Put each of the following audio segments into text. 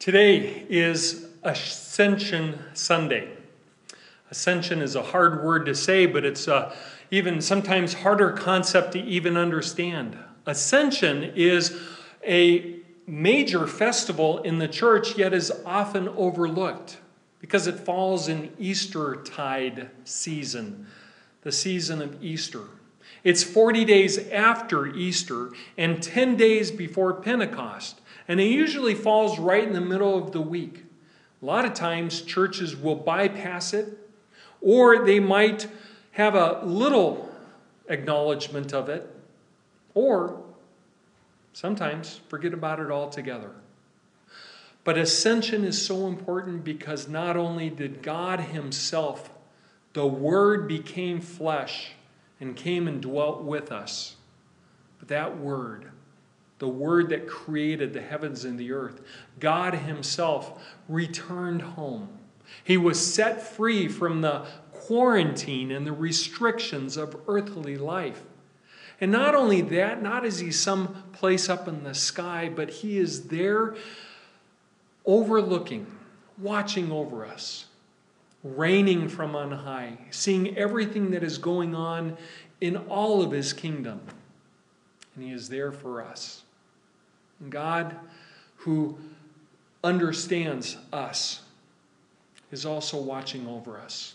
Today is Ascension Sunday. Ascension is a hard word to say, but it's a even sometimes harder concept to even understand. Ascension is a major festival in the church, yet is often overlooked because it falls in Easter tide season, the season of Easter. It's 40 days after Easter and 10 days before Pentecost, and it usually falls right in the middle of the week. A lot of times, churches will bypass it, or they might have a little acknowledgement of it, or sometimes forget about it altogether. But ascension is so important because not only did God Himself, the Word became flesh and came and dwelt with us, but that Word, the Word that created the heavens and the earth, God Himself returned home. He was set free from the quarantine and the restrictions of earthly life. And not only that, not is he some place up in the sky, but he is there overlooking, watching over us, reigning from on high, seeing everything that is going on in all of his kingdom. And he is there for us. God, who understands us, is also watching over us.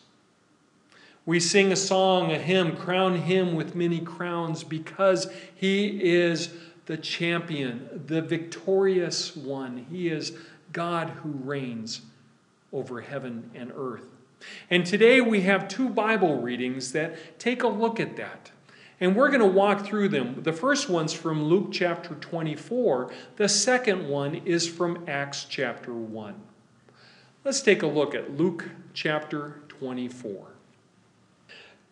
We sing a song, a hymn, crown him with many crowns because he is the champion, the victorious one. He is God who reigns over heaven and earth. And today we have two Bible readings that take a look at that. And we're going to walk through them. The first one's from Luke chapter 24, the second one is from Acts chapter 1. Let's take a look at Luke chapter 24.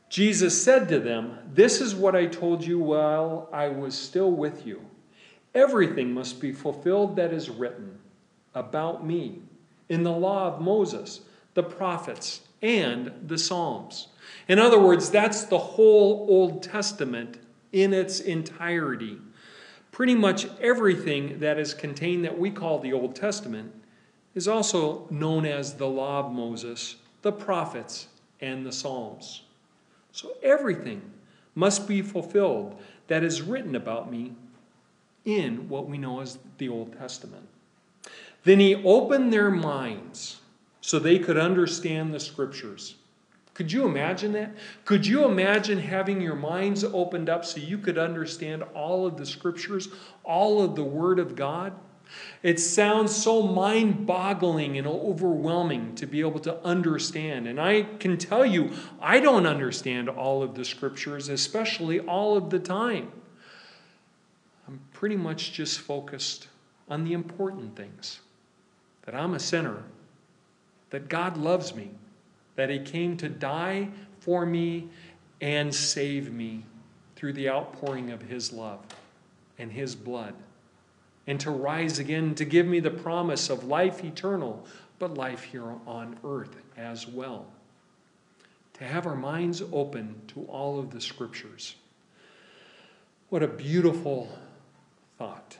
Jesus said to them, This is what I told you while I was still with you. Everything must be fulfilled that is written about me in the law of Moses, the prophets, and the Psalms. In other words, that's the whole Old Testament in its entirety. Pretty much everything that is contained that we call the Old Testament is also known as the law of Moses, the prophets, and the Psalms. So everything must be fulfilled that is written about me in what we know as the Old Testament. Then he opened their minds so they could understand the scriptures. Could you imagine that? Could you imagine having your minds opened up so you could understand all of the scriptures, all of the Word of God? It sounds so mind boggling and overwhelming to be able to understand. And I can tell you, I don't understand all of the scriptures, especially all of the time. I'm pretty much just focused on the important things that I'm a sinner, that God loves me, that He came to die for me and save me through the outpouring of His love and His blood and to rise again to give me the promise of life eternal, but life here on earth as well. To have our minds open to all of the scriptures. What a beautiful thought.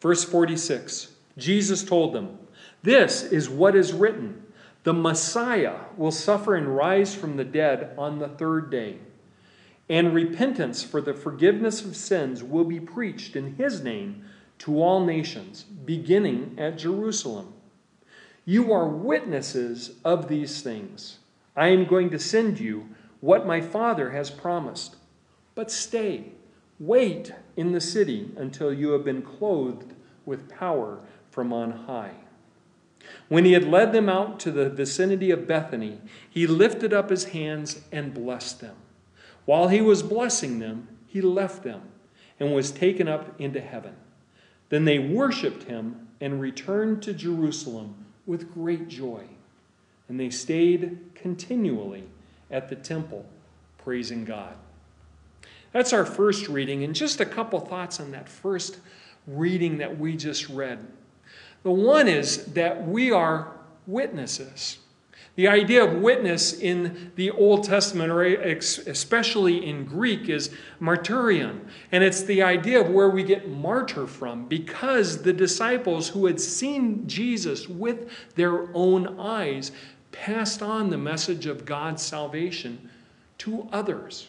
Verse 46 Jesus told them, This is what is written the Messiah will suffer and rise from the dead on the third day and repentance for the forgiveness of sins will be preached in his name to all nations, beginning at Jerusalem. You are witnesses of these things. I am going to send you what my Father has promised. But stay, wait in the city until you have been clothed with power from on high. When he had led them out to the vicinity of Bethany, he lifted up his hands and blessed them. While he was blessing them, he left them and was taken up into heaven. Then they worshiped him and returned to Jerusalem with great joy. And they stayed continually at the temple, praising God. That's our first reading, and just a couple thoughts on that first reading that we just read. The one is that we are witnesses. The idea of witness in the Old Testament, or especially in Greek, is martyrion. And it's the idea of where we get martyr from because the disciples who had seen Jesus with their own eyes passed on the message of God's salvation to others.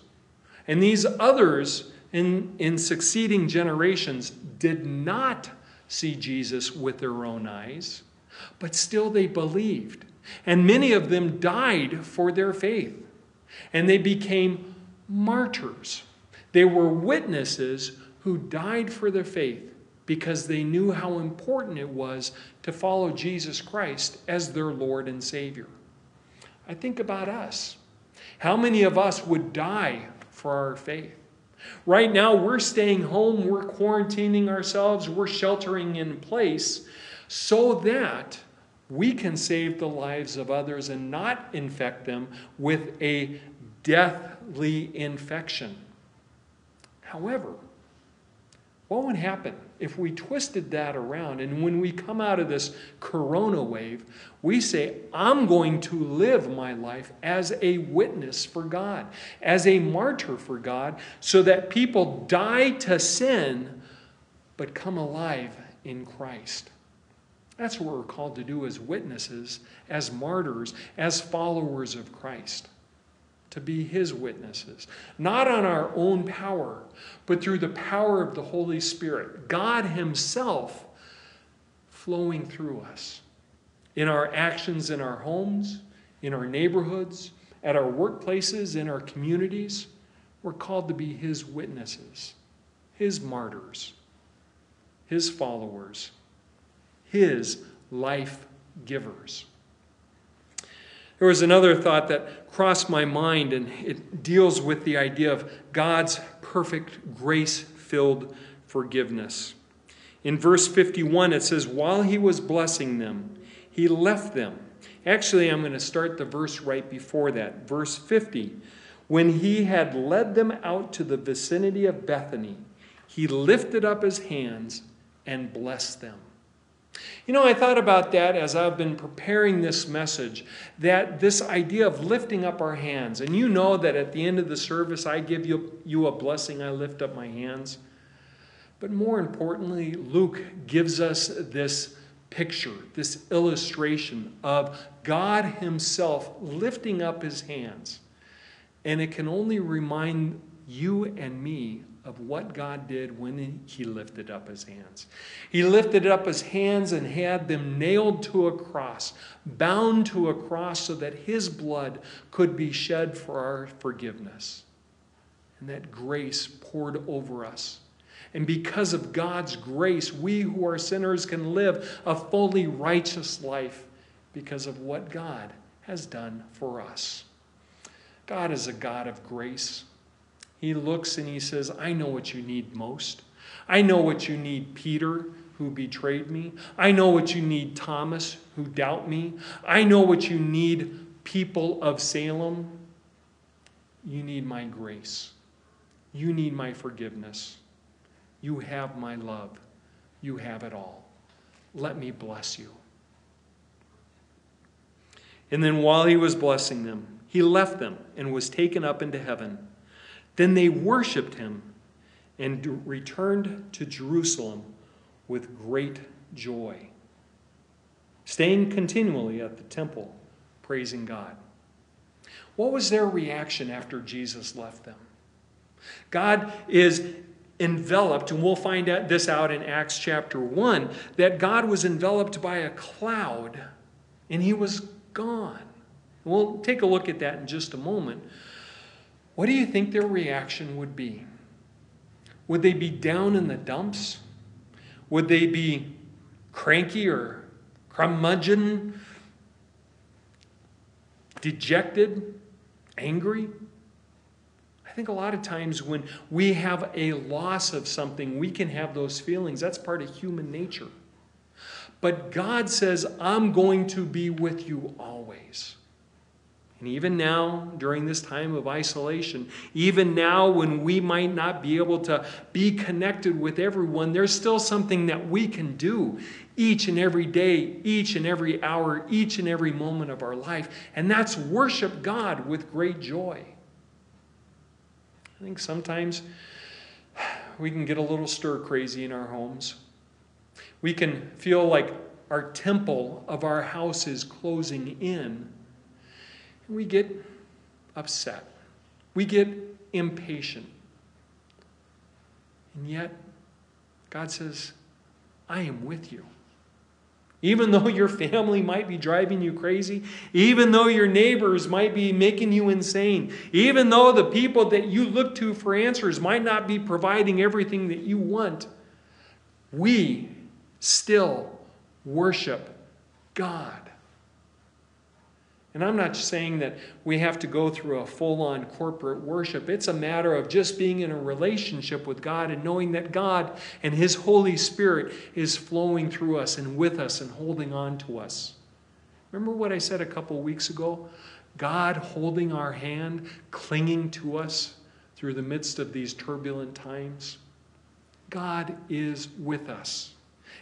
And these others in, in succeeding generations did not see Jesus with their own eyes, but still they believed. And many of them died for their faith. And they became martyrs. They were witnesses who died for their faith because they knew how important it was to follow Jesus Christ as their Lord and Savior. I think about us. How many of us would die for our faith? Right now, we're staying home, we're quarantining ourselves, we're sheltering in place so that we can save the lives of others and not infect them with a deathly infection. However, what would happen if we twisted that around and when we come out of this corona wave, we say, I'm going to live my life as a witness for God, as a martyr for God, so that people die to sin but come alive in Christ? That's what we're called to do as witnesses, as martyrs, as followers of Christ. To be his witnesses. Not on our own power, but through the power of the Holy Spirit. God Himself flowing through us. In our actions in our homes, in our neighborhoods, at our workplaces, in our communities, we're called to be His witnesses, His martyrs, His followers his life givers. There was another thought that crossed my mind, and it deals with the idea of God's perfect grace filled forgiveness. In verse 51, it says, While he was blessing them, he left them. Actually, I'm going to start the verse right before that. Verse 50. When he had led them out to the vicinity of Bethany, he lifted up his hands and blessed them. You know, I thought about that as I've been preparing this message, that this idea of lifting up our hands, and you know that at the end of the service, I give you, you a blessing, I lift up my hands. But more importantly, Luke gives us this picture, this illustration of God Himself lifting up His hands. And it can only remind you and me of what God did when he lifted up his hands. He lifted up his hands and had them nailed to a cross, bound to a cross so that his blood could be shed for our forgiveness. And that grace poured over us. And because of God's grace, we who are sinners can live a fully righteous life because of what God has done for us. God is a God of grace. He looks and he says, I know what you need most. I know what you need, Peter, who betrayed me. I know what you need, Thomas, who doubt me. I know what you need, people of Salem. You need my grace. You need my forgiveness. You have my love. You have it all. Let me bless you. And then while he was blessing them, he left them and was taken up into heaven. Then they worshiped him and returned to Jerusalem with great joy, staying continually at the temple, praising God. What was their reaction after Jesus left them? God is enveloped, and we'll find this out in Acts chapter 1, that God was enveloped by a cloud and he was gone. We'll take a look at that in just a moment. What do you think their reaction would be? Would they be down in the dumps? Would they be cranky or curmudgeon, dejected, angry? I think a lot of times when we have a loss of something, we can have those feelings. That's part of human nature. But God says, I'm going to be with you always. And even now, during this time of isolation, even now when we might not be able to be connected with everyone, there's still something that we can do each and every day, each and every hour, each and every moment of our life. And that's worship God with great joy. I think sometimes we can get a little stir crazy in our homes. We can feel like our temple of our house is closing in we get upset. We get impatient. And yet, God says, I am with you. Even though your family might be driving you crazy, even though your neighbors might be making you insane, even though the people that you look to for answers might not be providing everything that you want, we still worship God. And I'm not saying that we have to go through a full on corporate worship. It's a matter of just being in a relationship with God and knowing that God and His Holy Spirit is flowing through us and with us and holding on to us. Remember what I said a couple weeks ago? God holding our hand, clinging to us through the midst of these turbulent times. God is with us.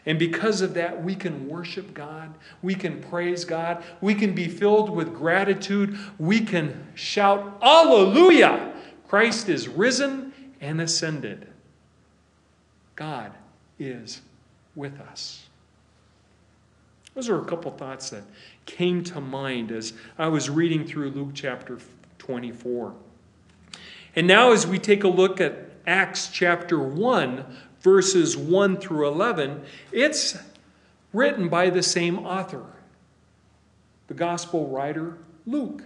And because of that, we can worship God. We can praise God. We can be filled with gratitude. We can shout, Alleluia! Christ is risen and ascended. God is with us. Those are a couple thoughts that came to mind as I was reading through Luke chapter 24. And now, as we take a look at Acts chapter 1, verses 1 through 11, it's written by the same author, the gospel writer Luke.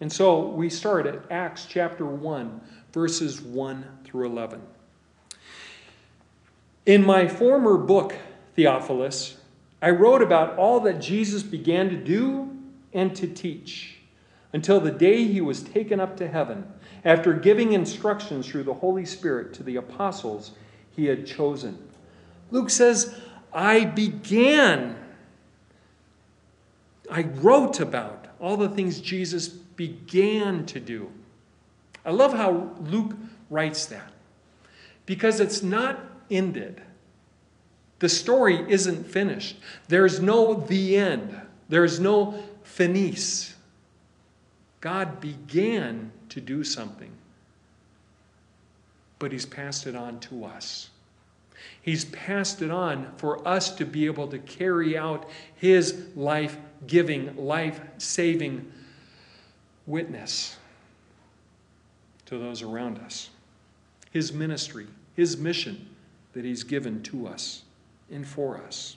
And so we start at Acts chapter 1, verses 1 through 11. In my former book, Theophilus, I wrote about all that Jesus began to do and to teach until the day he was taken up to heaven after giving instructions through the Holy Spirit to the apostles he had chosen. Luke says, I began, I wrote about all the things Jesus began to do. I love how Luke writes that because it's not ended. The story isn't finished. There's no the end. There's no finis. God began to do something, but He's passed it on to us. He's passed it on for us to be able to carry out His life giving, life saving witness to those around us. His ministry, His mission that He's given to us and for us.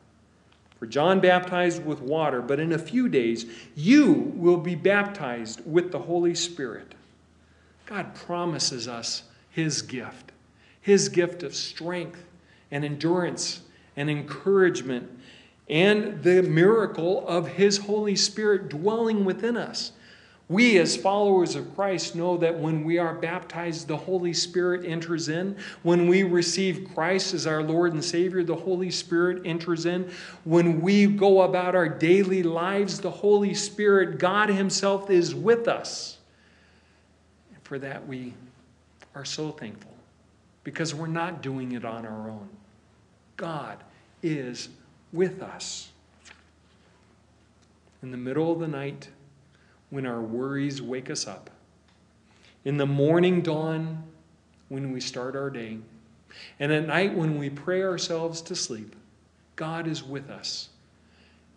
For John baptized with water, but in a few days you will be baptized with the Holy Spirit. God promises us his gift, his gift of strength and endurance and encouragement and the miracle of his Holy Spirit dwelling within us. We, as followers of Christ, know that when we are baptized, the Holy Spirit enters in. When we receive Christ as our Lord and Savior, the Holy Spirit enters in. When we go about our daily lives, the Holy Spirit, God Himself, is with us. And for that, we are so thankful because we're not doing it on our own. God is with us. In the middle of the night, when our worries wake us up, in the morning dawn when we start our day, and at night when we pray ourselves to sleep, God is with us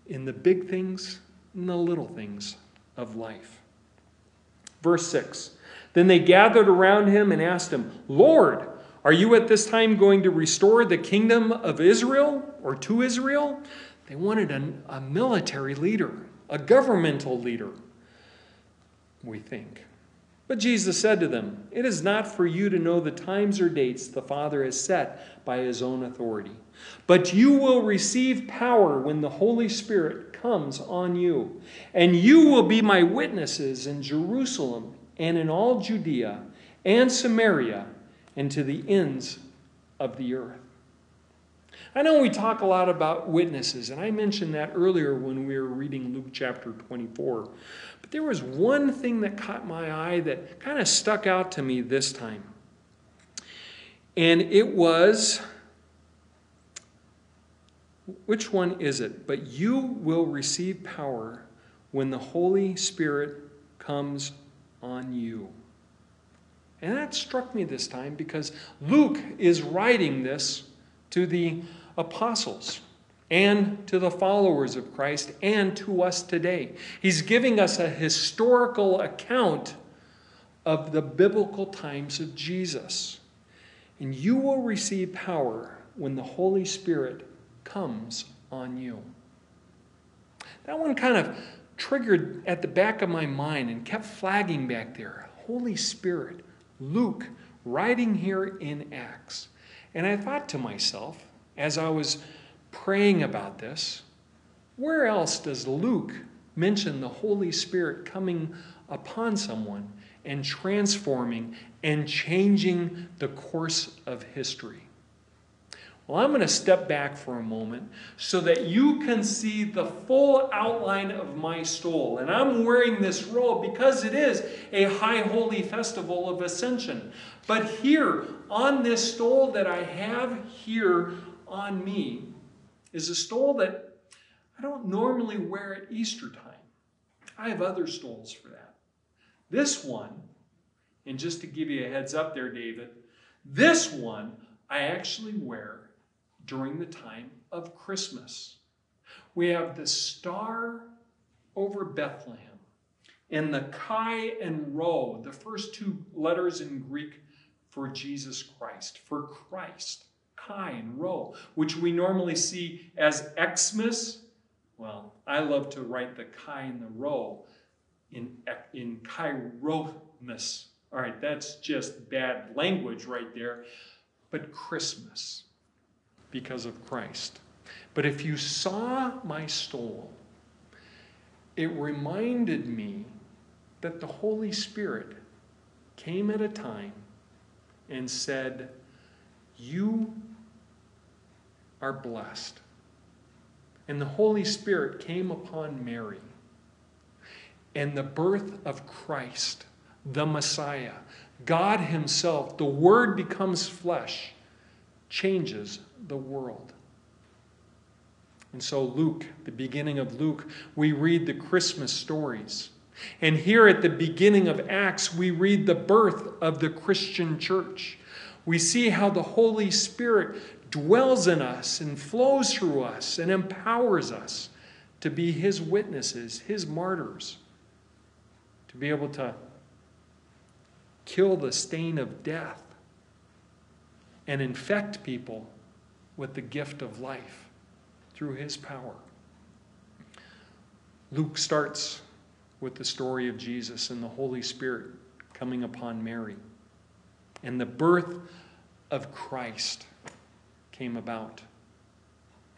in the big things and the little things of life. Verse 6 Then they gathered around him and asked him, Lord, are you at this time going to restore the kingdom of Israel or to Israel? They wanted a, a military leader, a governmental leader we think. But Jesus said to them, It is not for you to know the times or dates the Father has set by his own authority. But you will receive power when the Holy Spirit comes on you. And you will be my witnesses in Jerusalem and in all Judea and Samaria and to the ends of the earth. I know we talk a lot about witnesses, and I mentioned that earlier when we were reading Luke chapter 24. But there was one thing that caught my eye that kind of stuck out to me this time. And it was which one is it? But you will receive power when the Holy Spirit comes on you. And that struck me this time because Luke is writing this to the apostles and to the followers of Christ and to us today. He's giving us a historical account of the biblical times of Jesus. And you will receive power when the Holy Spirit comes on you. That one kind of triggered at the back of my mind and kept flagging back there. Holy Spirit, Luke, writing here in Acts. And I thought to myself, as I was praying about this, where else does Luke mention the Holy Spirit coming upon someone and transforming and changing the course of history? Well, I'm going to step back for a moment so that you can see the full outline of my stole. And I'm wearing this robe because it is a high holy festival of ascension. But here, on this stole that I have here on me, is a stole that I don't normally wear at Easter time. I have other stoles for that. This one, and just to give you a heads up there, David, this one I actually wear during the time of Christmas. We have the star over Bethlehem and the chi and rho, the first two letters in Greek for Jesus Christ, for Christ, chi and rho, which we normally see as Xmas. Well, I love to write the chi and the rho in, in Kairos. All right, that's just bad language right there. But Christmas because of Christ. But if you saw my stole, it reminded me that the Holy Spirit came at a time and said, You are blessed. And the Holy Spirit came upon Mary. And the birth of Christ, the Messiah, God Himself, the Word becomes flesh, changes the world. And so, Luke, the beginning of Luke, we read the Christmas stories. And here at the beginning of Acts, we read the birth of the Christian church. We see how the Holy Spirit dwells in us and flows through us and empowers us to be His witnesses, His martyrs, to be able to kill the stain of death and infect people with the gift of life through his power. Luke starts with the story of Jesus and the Holy Spirit coming upon Mary. And the birth of Christ came about.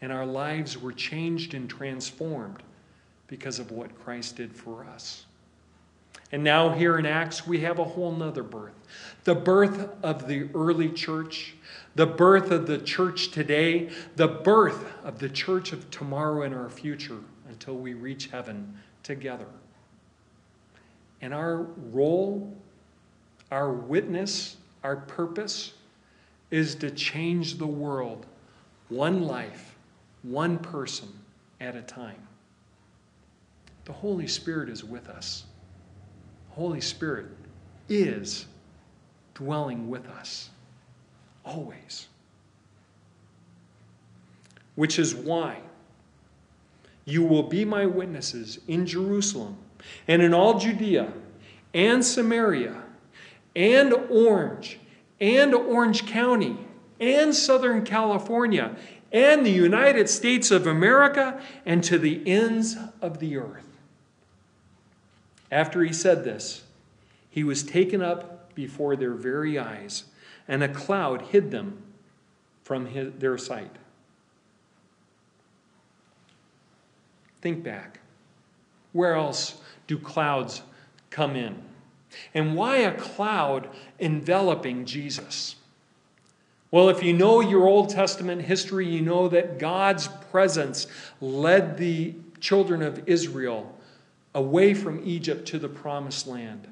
And our lives were changed and transformed because of what Christ did for us. And now, here in Acts, we have a whole nother birth the birth of the early church, the birth of the church today, the birth of the church of tomorrow and our future until we reach heaven together. And our role, our witness, our purpose is to change the world one life, one person at a time. The Holy Spirit is with us. Holy Spirit is dwelling with us. Always. Which is why you will be my witnesses in Jerusalem and in all Judea and Samaria and Orange and Orange County and Southern California and the United States of America and to the ends of the earth. After he said this, He was taken up before their very eyes, and a cloud hid them from his, their sight. Think back. Where else do clouds come in? And why a cloud enveloping Jesus? Well, if you know your Old Testament history, you know that God's presence led the children of Israel away from Egypt to the promised land.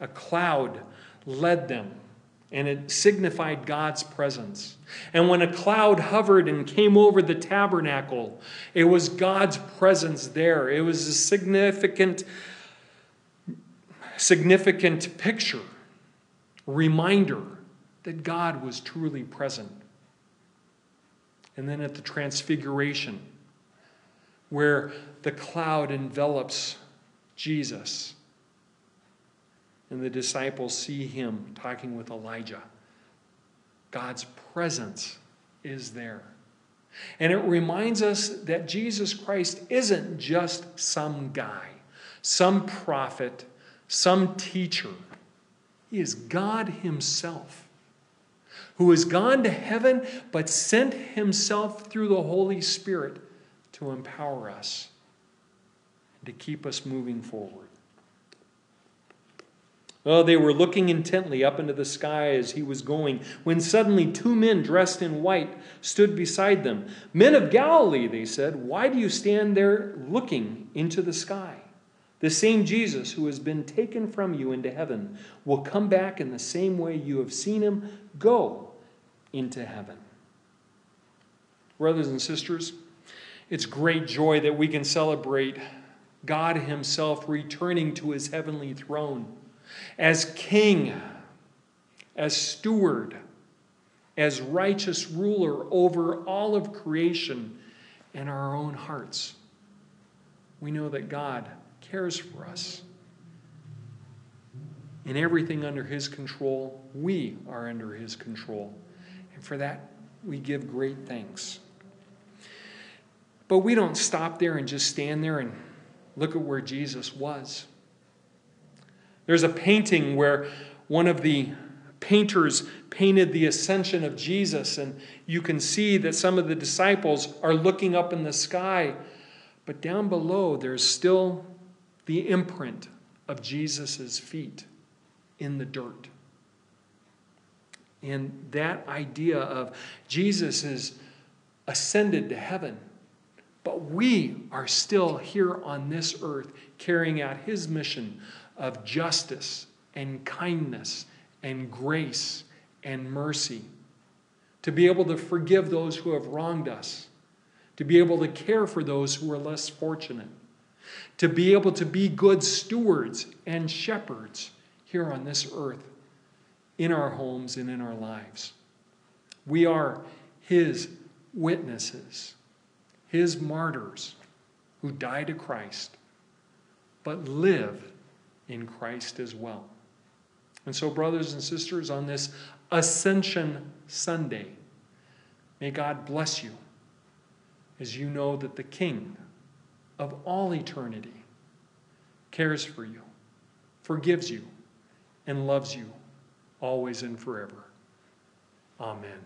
A cloud led them, and it signified God's presence. And when a cloud hovered and came over the tabernacle, it was God's presence there. It was a significant, significant picture, reminder that God was truly present. And then at the transfiguration, where the cloud envelops Jesus, and the disciples see him talking with Elijah. God's presence is there. And it reminds us that Jesus Christ isn't just some guy, some prophet, some teacher. He is God Himself, who has gone to heaven but sent Himself through the Holy Spirit to empower us and to keep us moving forward. Oh, they were looking intently up into the sky as he was going, when suddenly two men dressed in white stood beside them. Men of Galilee, they said, why do you stand there looking into the sky? The same Jesus who has been taken from you into heaven will come back in the same way you have seen him go into heaven. Brothers and sisters, it's great joy that we can celebrate God Himself returning to His heavenly throne as king, as steward, as righteous ruler over all of creation and our own hearts. We know that God cares for us. In everything under His control, we are under His control. And for that, we give great thanks. But we don't stop there and just stand there and look at where Jesus was. There's a painting where one of the painters painted the ascension of Jesus, and you can see that some of the disciples are looking up in the sky, but down below there's still the imprint of Jesus' feet in the dirt. And that idea of Jesus is ascended to heaven, but we are still here on this earth carrying out his mission of justice and kindness and grace and mercy, to be able to forgive those who have wronged us, to be able to care for those who are less fortunate, to be able to be good stewards and shepherds here on this earth, in our homes and in our lives. We are His witnesses, His martyrs who die to Christ, but live in Christ as well. And so, brothers and sisters, on this Ascension Sunday, may God bless you as you know that the King of all eternity cares for you, forgives you, and loves you always and forever. Amen.